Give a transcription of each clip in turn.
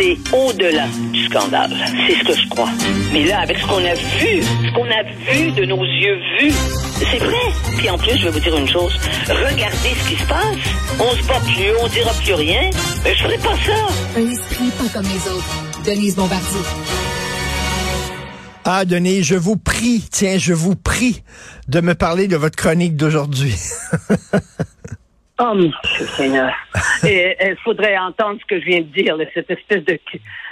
c'est au-delà du scandale. C'est ce que je crois. Mais là, avec ce qu'on a vu, ce qu'on a vu de nos yeux vus, c'est vrai. Puis en plus, je vais vous dire une chose. Regardez ce qui se passe. On se bat plus, on dira plus rien. Mais je ferai pas ça. Un esprit pas comme les autres. Denise Bombardier. Ah, Denis, je vous prie, tiens, je vous prie de me parler de votre chronique d'aujourd'hui. Oh, mon Seigneur. Et il faudrait entendre ce que je viens de dire, là, cette espèce de,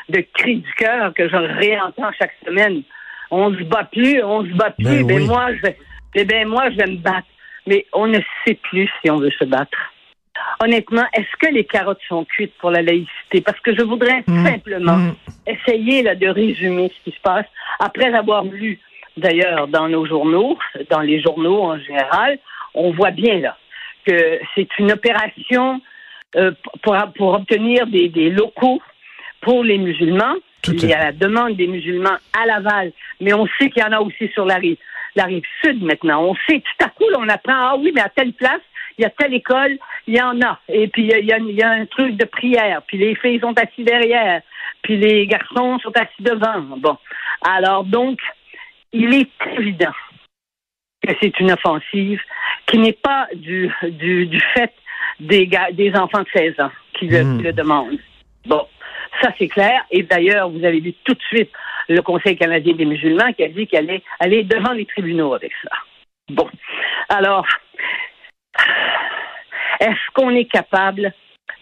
de cri du cœur que je réentends chaque semaine. On se bat plus, on se bat plus. Ben Ben oui. moi, je, eh ben moi, je vais me battre. Mais on ne sait plus si on veut se battre. Honnêtement, est-ce que les carottes sont cuites pour la laïcité? Parce que je voudrais simplement Mm. essayer là, de résumer ce qui se passe après avoir lu, d'ailleurs, dans nos journaux, dans les journaux en général, on voit bien là que c'est une opération euh, pour, pour obtenir des, des locaux pour les musulmans. Tout Il y a la demande des musulmans à Laval, mais on sait qu'il y en a aussi sur la rive, la rive sud maintenant. On sait, tout à coup, là, on apprend, ah oui, mais à telle place, il y a telle école, il y en a. Et puis, il y a, il y a- il y a un truc de prière, puis les filles sont assis derrière, puis les garçons sont assis devant. Bon. Alors, donc, il est évident que c'est une offensive qui n'est pas du, du, du fait des, gars, des enfants de 16 ans qui le, Mm. qui le demandent. Bon, ça c'est clair. Et d'ailleurs, vous avez vu tout de suite le Conseil canadien des musulmans qui a dit qu'elle allait aller devant les tribunaux avec ça. Bon, alors, est-ce qu'on est capable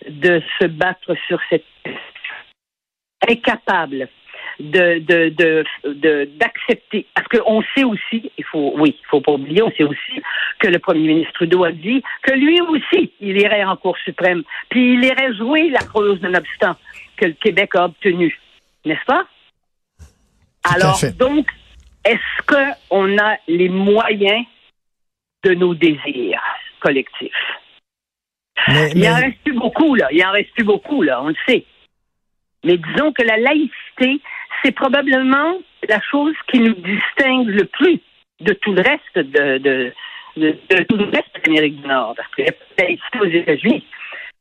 de se battre sur cette incapable de de de de- d'accepter parce qu'on sait aussi il faut oui il faut pas oublier on sait aussi que le premier ministre Trudeau a dit que lui aussi il irait en Cour suprême puis il irait jouer la clause de non-obstant que le Québec a obtenue n'est-ce pas? Alors donc est-ce que on a les moyens de nos désirs collectifs? Mais, il en reste plus beaucoup, là. Il en reste plus beaucoup, là. On le sait. Mais disons que la laïcité, c'est probablement la chose qui nous distingue le plus de tout le reste de, de, de, de tout le reste de l'Amérique du Nord. Parce qu'il n'y a pas de laïcité aux États-Unis.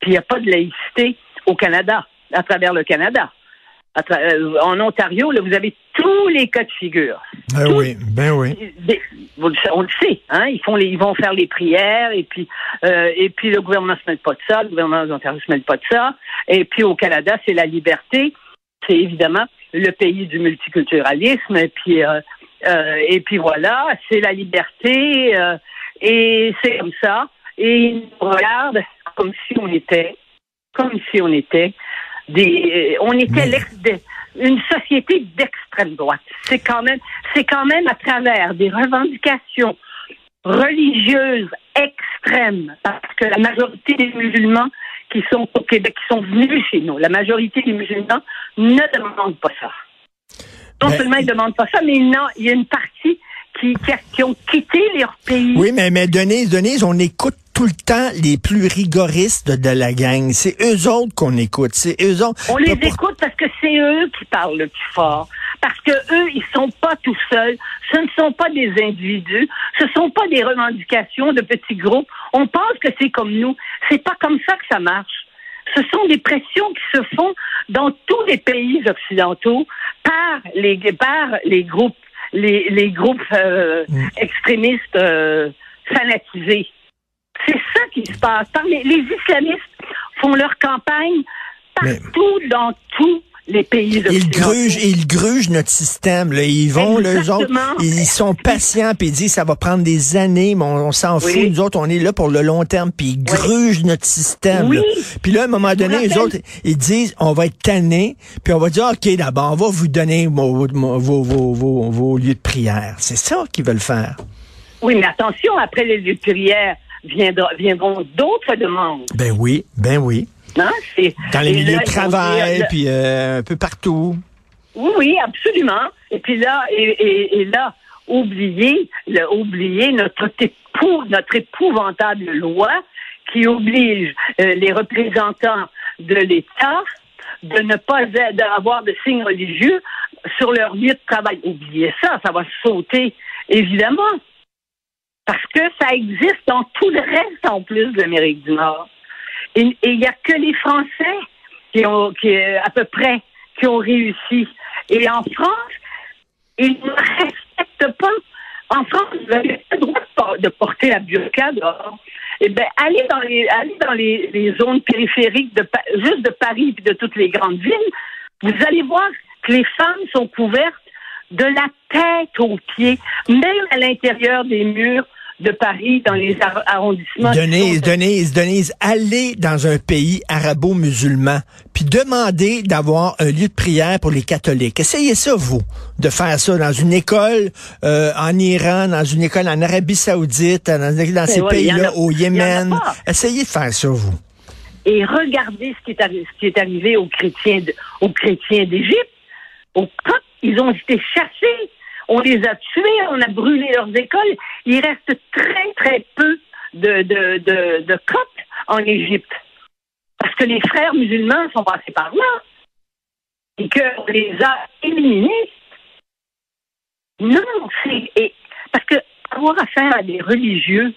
Puis il n'y a pas de laïcité au Canada, à travers le Canada. Tra- euh, en Ontario, là, vous avez tous les cas de figure. Ah tout- oui, ben oui. Des- on le sait, hein, ils font les, ils vont faire les prières et puis euh, et puis le gouvernement se mêle pas de ça, le gouvernement de l'Ontario se mêle pas de ça, et puis au Canada c'est la liberté, c'est évidemment le pays du multiculturalisme et puis euh, euh, et puis voilà, c'est la liberté euh, et c'est comme ça et ils nous regardent comme si on était comme si on était des on était Mais- une société d'extrême droite. C'est quand même c'est quand même à travers des revendications religieuses extrêmes parce que la majorité des musulmans qui sont au Québec, qui sont venus chez nous, la majorité des musulmans ne demandent pas ça. Non seulement ils ne demandent pas ça, mais il y, a, il y a une partie qui, qui, ont quitté leur pays. Oui, mais, mais Denise, Denise, on écoute tout le temps les plus rigoristes de, la gang. C'est eux autres qu'on écoute. C'est eux autres. On les pour- écoute parce que c'est eux qui parlent le plus fort. Parce que eux, ils sont pas tout seuls. Ce ne sont pas des individus. Ce sont pas des revendications de petits groupes. On pense que c'est comme nous. C'est pas comme ça que ça marche. Ce sont des pressions qui se font dans tous les pays occidentaux par les par les groupes les, les groupes euh, Mm. extrémistes euh, fanatisés. C'est ça qui se passe. Les, les islamistes font leur campagne Mais- partout dans tous les pays Ils grugent, ils grugent notre système. Là. Ils vont, là, eux autres, ils sont patients, puis ils disent ça va prendre des années, mais on, on s'en Oui. fout. Nous autres, on est là pour le long terme, puis ils grugent notre système. Oui. là. Puis là, à un moment donné, rappelle- autres, ils disent on va être tannés, puis on va dire OK, d'abord, on va vous donner vos, vos, vos, vos, vos- vos lieux de prière. C'est ça qu'ils veulent faire. Oui, mais attention, après les lieux de prière viendra- viendront d'autres demandes. Ben oui, ben oui. Dans les milieux là, de travail, dire- puis euh, un peu partout. Oui, oui, absolument. Et puis là, et, et- et là, oublier, le- oublier notre, épou, notre épouvantable loi qui oblige euh, les représentants de l'État de ne pas d'avoir de signes religieux sur leur lieu de travail. Oubliez ça, ça va sauter, évidemment. Parce que ça existe dans tout le reste, en plus, de l'Amérique du Nord. Et il n'y a que les Français qui ont, qui, à peu près, qui ont réussi. Et en France, ils ne respectent pas. En France, vous n'avez pas le droit de porter la burqa dehors. Eh bien, allez dans les, allez dans les, les zones périphériques de, juste de Paris et de toutes les grandes villes. Vous allez voir que les femmes sont couvertes de la tête aux pieds, même à l'intérieur des murs de Paris, dans les arrondissements. Denise, Denise, Denise, allez dans un pays arabo-musulman, puis demandez d'avoir un lieu de prière pour les catholiques. Essayez ça, vous, de faire ça dans une école euh, en Iran, dans une école en Arabie Saoudite, dans, dans ces pays-là, au Yémen. Essayez de faire ça, vous. Et regardez ce qui est, ce qui est arrivé aux chrétiens, aux chrétiens d'Égypte. Au ils ont été chassés on les a tués, on a brûlé leurs écoles. Il reste très, très peu de, de, de, en Égypte. Parce que les frères musulmans sont passés par là et qu'on les a éliminés. Non, c'est. Parce que avoir affaire à des religieux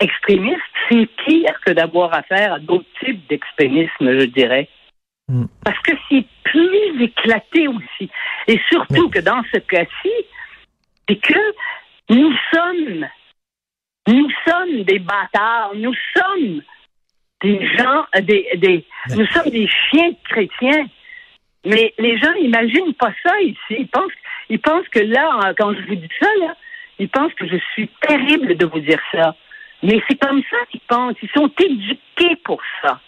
extrémistes, c'est pire que d'avoir affaire à d'autres types d'extrémisme, je dirais. Mm. Parce que c'est plus éclaté aussi. Et surtout que dans ce cas-ci, c'est que nous sommes, nous sommes des bâtards, nous sommes des gens, des, des nous sommes des chiens chrétiens. Mais les gens n'imaginent pas ça ici. Ils pensent, ils pensent que là, quand je vous dis ça, là, ils pensent que je suis terrible de vous dire ça. Mais c'est comme ça qu'ils pensent. Ils sont éduqués pour ça.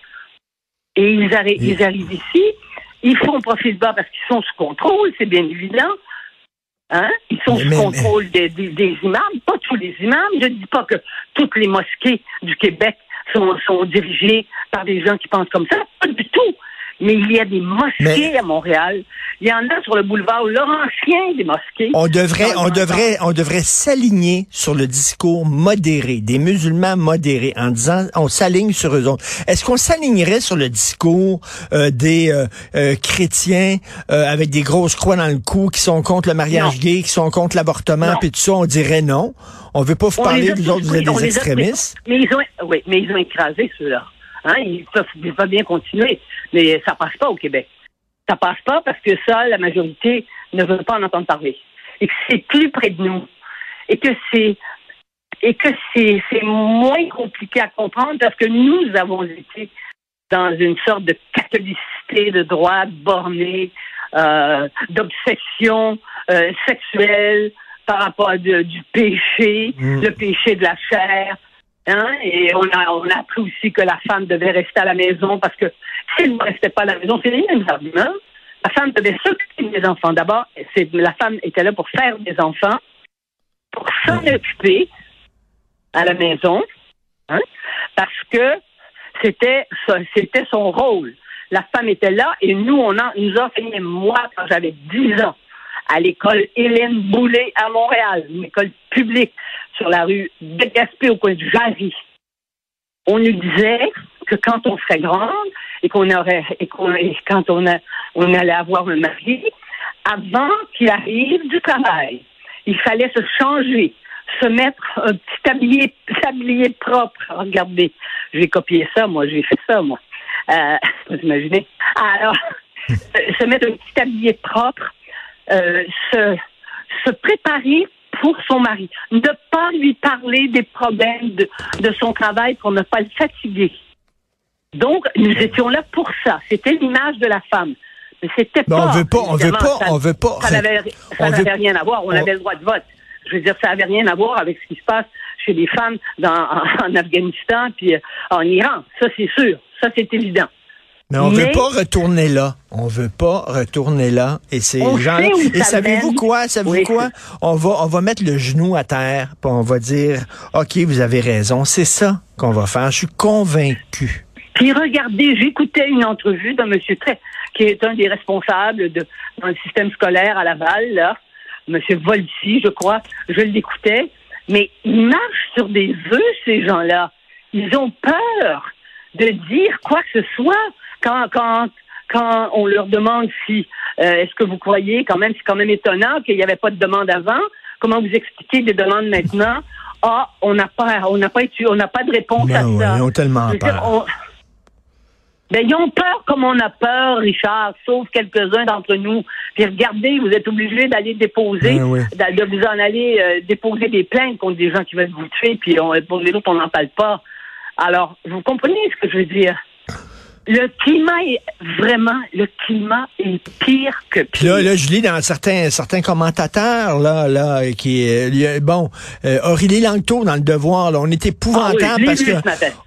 Et ils, arrivent, ils arrivent ici, ils font profil bas parce qu'ils sont sous contrôle, c'est bien évident. Hein? Ils sont sous contrôle Des, des, imams, pas tous les imams. Je ne dis pas que toutes les mosquées du Québec sont, sont dirigées par des gens qui pensent comme ça. Pas du tout mais il y a des mosquées à Montréal. Il y en a sur le boulevard Laurentien des mosquées. On devrait, on devrait, on devrait s'aligner sur le discours modéré des musulmans modérés en disant on s'aligne sur eux autres. Est-ce qu'on s'alignerait sur le discours euh, des euh, euh, chrétiens avec des grosses croix dans le cou qui sont contre le mariage gay, qui sont contre l'avortement, puis tout ça On dirait non? On veut pas vous parler, vous autres, vous êtes des extrémistes? mais ils ont, oui, mais ils ont écrasé ceux-là. Hein, ils peuvent, pas bien continuer, mais ça passe pas au Québec. Ça passe pas parce que ça, la majorité ne veut pas en entendre parler. Et que c'est plus près de nous. Et que c'est et que c'est moins compliqué à comprendre parce que nous avons été dans une sorte de catholicité de droite bornée, euh, d'obsession euh, sexuelle par rapport à du péché, mmh. le péché de la chair, Hein? Et on a, on a appris aussi que la femme devait rester à la maison parce que si elle ne restait pas à la maison, c'est les mêmes arguments. La femme devait s'occuper des enfants. D'abord, c'est la femme était là pour faire des enfants, pour s'en occuper à la maison, hein? parce que c'était c'était son rôle. La femme était là et nous, on a, nous a fait moi, quand j'avais 10 ans, à l'école Hélène Boulet à Montréal, une école publique sur la rue de Gaspé au coin du Jarry. On nous disait que quand on serait grande et qu'on aurait et, qu'on, quand on, a, on allait avoir un mari, avant qu'il arrive du travail, il fallait se changer, se mettre un petit tablier, tablier propre. Regardez, j'ai copié ça, moi, j'ai fait ça, moi. Euh, vous imaginez? Alors, se mettre un petit tablier propre, euh, se, se préparer pour son mari. Ne pas lui parler des problèmes de, de son travail pour ne pas le fatiguer. Donc, nous étions là pour ça. C'était l'image de la femme. Mais c'était pas. On veut pas, on veut pas, on veut pas. Ça n'avait rien à voir. On, avait le droit de vote. Je veux dire, ça n'avait rien à voir avec ce qui se passe chez les femmes dans, en, Afghanistan puis euh, en Iran. Ça, c'est sûr. Ça, c'est évident. Mais on veut pas retourner là. On veut pas retourner là. Et ces gens. Et savez-vous quoi? Savez-vous quoi? On va, on va mettre le genou à terre, puis on va dire, OK, vous avez raison. C'est ça qu'on va faire. Je suis convaincu. Puis regardez, j'écoutais une entrevue d'un monsieur Très, qui est un des responsables de, dans le système scolaire à Laval, là. Monsieur Volsi, je crois. Je l'écoutais. Mais ils marchent sur des œufs, ces gens-là. Ils ont peur de dire quoi que ce soit quand, quand, quand on leur demande si euh, est-ce que vous croyez quand même, c'est quand même étonnant qu'il n'y avait pas de demande avant. Comment vous expliquez des demandes maintenant? Ah, on n'a pas, on n'a pas on n'a pas de réponse ben à ça. Ils ont tellement peur. Ben, ils ont peur comme on a peur, Richard, sauf quelques-uns d'entre nous. Puis regardez, vous êtes obligés d'aller déposer, Ben de vous en aller euh, déposer des plaintes contre des gens qui veulent vous tuer, puis on, pour les autres, on n'en parle pas. Alors, vous comprenez ce que je veux dire? Le climat est vraiment, le climat est pire que Puis pire. là, là, je lis dans certains certains commentateurs là, là, qui euh, bon, euh, Aurélie Langto dans le Devoir, là, on est épouvantable Ah oui, parce que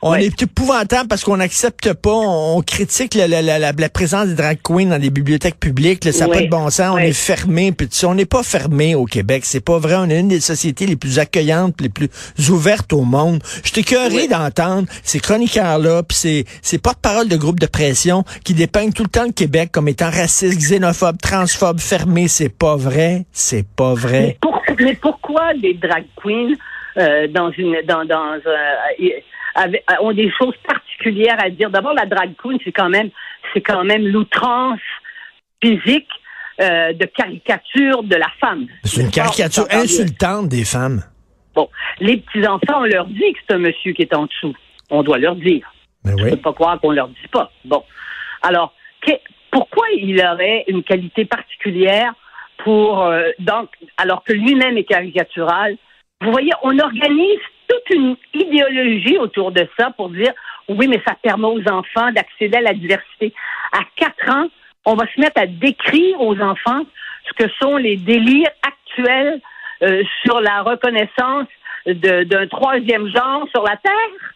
on est épouvantable parce qu'on n'accepte pas, on, on critique la, la, la, la- présence des drag queens dans les bibliothèques publiques, là, ça n'a pas de bon sens, on est fermé, puis on n'est pas fermé au Québec, c'est pas vrai, on est une des sociétés les plus accueillantes, les plus ouvertes au monde. Je t'ai d'entendre ces chroniqueurs là, puis ces, ces porte-parole de groupes de pression qui dépeignent tout le temps le Québec comme étant raciste, xénophobe, transphobe, fermé, c'est pas vrai, c'est pas Mais, vrai. pour- mais pourquoi les drag queens euh, dans une dans dans euh, avec- euh, ont des choses particulières à dire? D'abord, la drag queen, c'est quand même c'est quand même l'outrance physique euh, de caricature de la femme. C'est une caricature insultante des femmes. Bon, les petits enfants, on leur dit que c'est un monsieur qui est en dessous. On doit leur dire. Je oui. peux pas croire qu'on leur dise pas. Bon. Alors, que- pourquoi il aurait une qualité particulière pour euh, donc alors que lui-même est caricatural? Vous voyez, on organise toute une idéologie autour de ça pour dire oui, mais ça permet aux enfants d'accéder à la diversité. À quatre ans, on va se mettre à décrire aux enfants ce que sont les délires actuels euh, sur la reconnaissance de- d'un troisième genre sur la Terre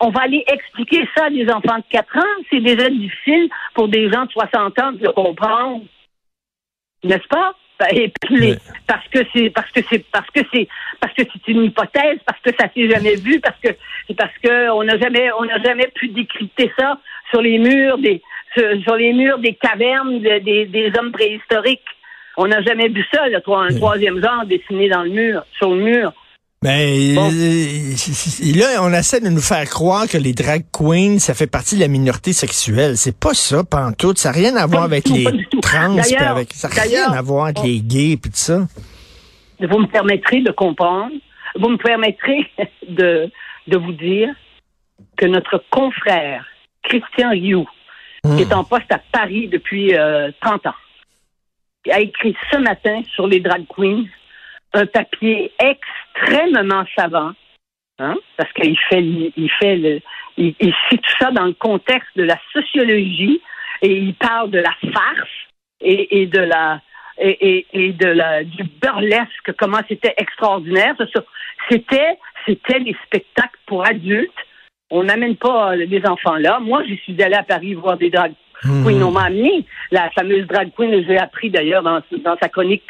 on va aller expliquer ça à des enfants de 4 ans. C'est déjà difficile pour des gens de 60 ans de le comprendre. N'est-ce pas? Et puis les- Ouais. parce que c'est parce que c'est parce que c'est parce que c'est une hypothèse, parce que ça s'est jamais vu, parce que c'est parce que on n'a jamais on n'a jamais pu décrypter ça sur les murs des sur, sur les murs des cavernes de- des, des hommes préhistoriques. On n'a jamais vu ça, le, trois- un troisième genre dessiné dans le mur, sur le mur. Ben, Bon. euh, là, on essaie de nous faire croire que les drag queens, ça fait partie de la minorité sexuelle. C'est pas ça, pantoute. Ça n'a rien à voir avec tout, les trans, avec, ça n'a rien à voir avec les gays, puis tout ça. vous me permettrez de comprendre, vous me permettrez de, de vous dire que notre confrère Christian Rioux, qui est en poste à Paris depuis euh, 30 ans, a écrit ce matin sur les drag queens un papier extrêmement savant, hein, parce qu'il fait, il fait le, il, il cite tout ça dans le contexte de la sociologie et il parle de la farce et, et de la et, et, et de la du burlesque, comment c'était extraordinaire. C'était c'était des spectacles pour adultes. On n'amène pas euh, les enfants là. Moi, j'y suis allée à Paris voir des drag queens. On m'a amené la fameuse drag queen. J'ai appris d'ailleurs dans, dans sa chronique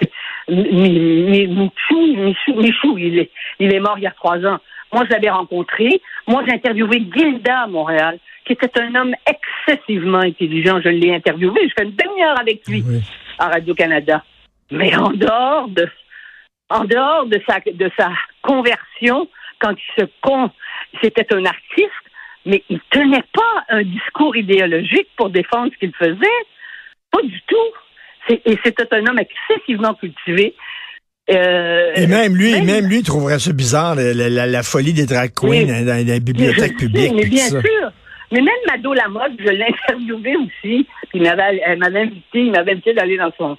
Michou, Michou, Michou, il est, il est mort il y a trois ans. Moi, je l'avais rencontré. Moi, j'ai interviewé Gilda à Montréal, qui était un homme excessivement intelligent. Je l'ai interviewé. Je fais une demi-heure avec lui Oui. à Radio-Canada. Mais en dehors de, en dehors de sa, de sa conversion, quand il se con, c'était un artiste, mais il tenait pas un discours idéologique pour défendre ce qu'il faisait. Pas du tout. C'est- Et c'était un homme excessivement cultivé. Euh, Et même lui, même- même lui trouverait ça bizarre, la, la- la- la folie des drag queens dans, je sais, publiques. Mais bien ça. sûr. Mais même Mado Lamotte, je l'ai interviewé aussi. Puis il m'avait, elle m'avait invité, il m'avait invité d'aller dans son.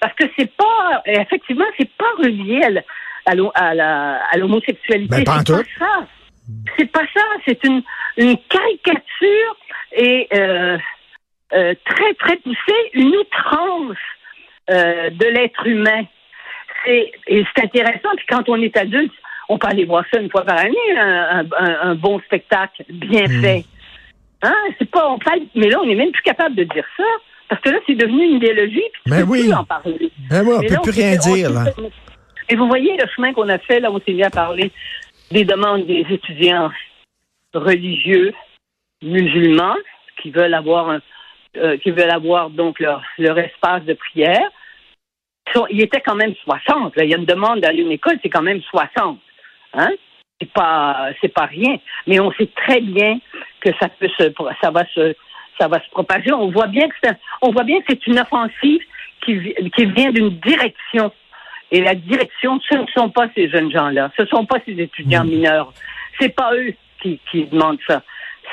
Parce que c'est pas, effectivement, c'est pas relié à, la- à l'ho- à la- à l'homosexualité. Ben, c'est pas ça. C'est pas ça. C'est une, une caricature et euh, euh, très très poussée, une outrance euh, de l'être humain. C'est, et c'est intéressant. Puis quand on est adulte, on peut aller voir ça une fois par année, un, un- un- un bon spectacle bien Mm. fait. Hein? C'est pas, on parle, mais là, on n'est même plus capable de dire ça. Parce que là, c'est devenu une idéologie, puis tu Ben peux oui. plus en parler. Ben ouais, on Mais peut là, plus rien fait- dire, là. Et vous voyez le chemin qu'on a fait, là, on s'est mis à parler des demandes des étudiants religieux, musulmans, qui veulent avoir un, euh, qui veulent avoir donc leur, leur espace de prière. Il était quand même 60. Là. Il y a une demande d'aller à une école, c'est quand même 60. Hein? C'est pas, c'est pas rien. Mais on sait très bien que ça peut se, ça va se, ça va se propager. On voit bien que c'est, on voit bien que c'est une offensive qui, qui vient d'une direction. Et la direction, ce ne sont pas ces jeunes gens-là. Ce ne sont pas ces étudiants mineurs. C'est pas eux qui, qui demandent ça.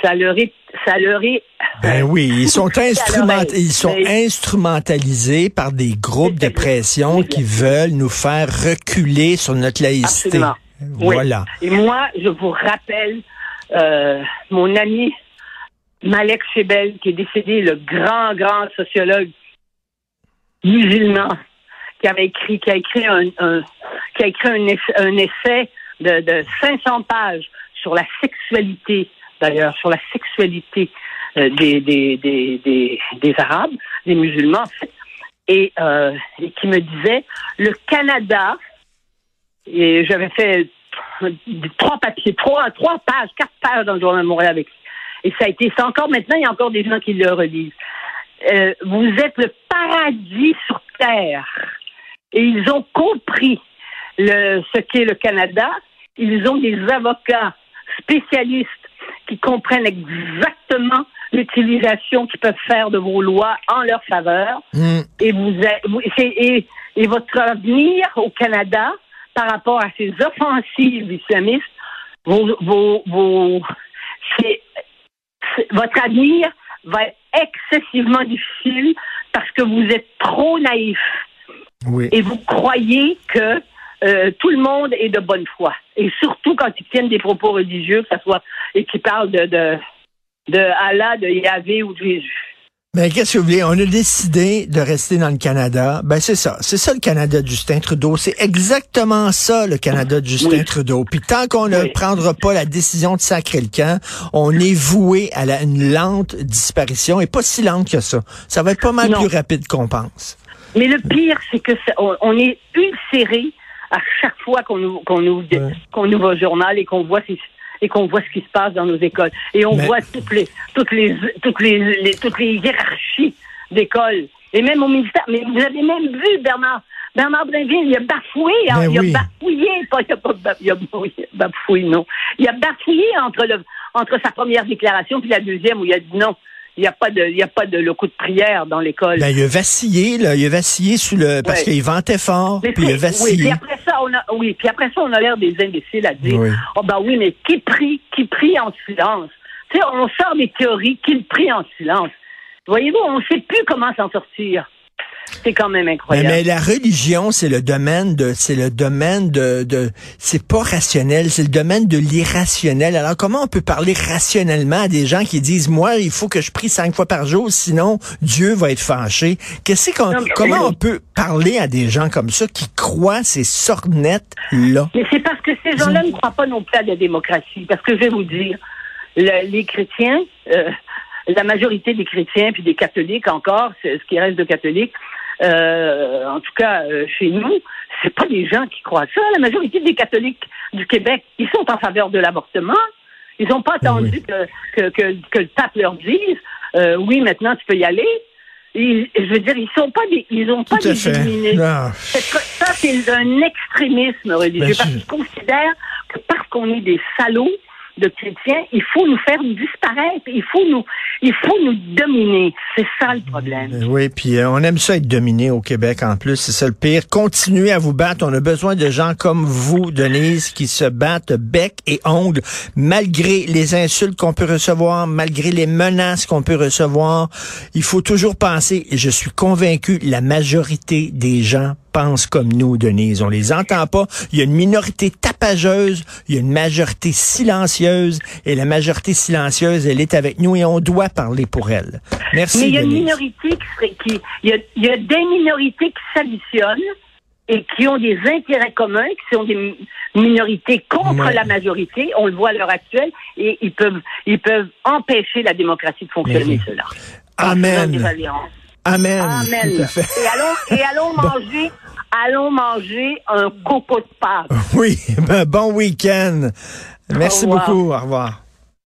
Ça leur est, ça leur est... Ben oui, ils sont, instrument, ils sont Mais- instrumentalisés par des groupes de pression qui veulent nous faire reculer sur notre laïcité. Absolument. Oui. Voilà. Et moi, je vous rappelle euh, mon ami Malek Chebel, qui est décédé, le grand, grand sociologue musulman, qui avait écrit, qui a écrit un, un- qui a écrit un essai de, de 500 pages sur la sexualité, d'ailleurs, sur la sexualité euh, des, des, des, des, Arabes, des musulmans, en fait, et, euh, et qui me disait, le Canada, et j'avais fait trois papiers, trois, trois pages, quatre pages dans le Journal de Montréal avec Et ça a été, c'est encore maintenant, il y a encore des gens qui le relisent. Euh, vous êtes le paradis sur Terre. Et ils ont compris ce qu'est le Canada. Ils ont des avocats spécialistes qui comprennent exactement l'utilisation qu'ils peuvent faire de vos lois en leur faveur. Hmm. Et vous, et, et votre avenir au Canada par rapport à ces offensives islamistes, vos, vos, vos- c'est- votre avenir va être excessivement difficile parce que vous êtes trop naïf Oui. et vous croyez que euh, tout le monde est de bonne foi. Et surtout quand ils tiennent des propos religieux, que ça soit et qui parlent de, de, de Allah, de Yahvé ou de Jésus. Mais qu'est-ce que vous voulez? On a décidé de rester dans le Canada. Ben, c'est ça. C'est ça le Canada de Justin Trudeau. C'est exactement ça, le Canada de Justin Oui. Trudeau. Puis tant qu'on ne prendra pas la décision de sacrer le camp, on est voué à la- une lente disparition et pas si lente que ça. Ça va être pas mal Non. plus rapide qu'on pense. Mais le pire, c'est que ça- on, on est ulcéré à chaque fois qu'on nous qu'on Ouais. qu'on ouvre un journal et qu'on voit ces- et qu'on voit ce qui se passe dans nos écoles et on Mais- voit toutes les toutes les toutes les, les- toutes les hiérarchies d'écoles et même au ministère. Mais vous avez même vu Bernard Bernard Brinville, il a bafoué, hein, il oui. a bafouillé, pas, il a pas ba- il a, oui, il a bafoué, non. Il a bafouillé entre le entre sa première déclaration puis la deuxième où il a dit non. Il n'y a pas de, il y a pas de le coup de prière dans l'école. Ben, il a vacillé, là. Il a vacillé sous le, parce Ouais. qu'il vantait fort, Mais puis il a c'est- oui, vacillé. puis après ça, on a, oui, puis après ça, on a l'air des imbéciles à dire, Oui. oh ben oui, mais qui prie, qui prie en silence? Tu sais, on sort des théories, qui prie en silence? Voyez-vous, on ne sait plus comment s'en sortir. C'est quand même incroyable. mais la religion, c'est le domaine de, c'est le domaine de, de c'est pas rationnel, c'est le domaine de l'irrationnel. Alors comment on peut parler rationnellement à des gens qui disent, moi, il faut que je prie cinq fois par jour, sinon Dieu va être fâché? Qu'est-ce qu'on, comment on peut parler à des gens comme ça qui croient ces sornettes là Mais c'est parce que ces gens-là ne croient pas non plus à la démocratie. Parce que je vais vous dire, le- les chrétiens, euh, la majorité des chrétiens puis des catholiques encore, ce qui reste de catholiques, euh, en tout cas euh, chez nous, c'est pas des gens qui croient ça. La majorité des catholiques du Québec, ils sont en faveur de l'avortement. Ils n'ont pas attendu Oui. que, que, que, que le pape leur dise euh, oui, maintenant tu peux y aller. Ils- je veux dire, ils sont pas des, ils ont pas Tout des. Ah, Ça, c'est un extrémisme religieux. Ben, parce qu'ils considèrent que parce qu'on est des salauds de chrétiens, il faut nous faire disparaître. Il faut nous, il faut nous dominer. C'est ça le problème. Ben oui, puis euh, on aime ça être dominé au Québec en plus, c'est ça le pire. Continuez à vous battre. On a besoin de gens comme vous, Denise, qui se battent bec et ongles, malgré les insultes qu'on peut recevoir, malgré les menaces qu'on peut recevoir. Il faut toujours penser, et je suis convaincu, la majorité des gens pensent comme nous, Denise. On les entend pas. Il y a une minorité tapageuse, il y a une majorité silencieuse, et la majorité silencieuse, elle est avec nous et on doit parler pour elle. Merci. Mais il y a une minorité qui serait, qui, il y a, il y a des minorités qui s'additionnent et qui ont des intérêts communs, qui sont des mi- minorités contre Ouais. la majorité. On le voit à l'heure actuelle et ils peuvent, ils peuvent empêcher la démocratie de fonctionner, Mais- cela. Amen. Amen. Amen. Tout à fait. Et allons, et allons manger, allons manger un coco de Pâques. Oui, ben, bon week-end. Merci beaucoup. Au revoir.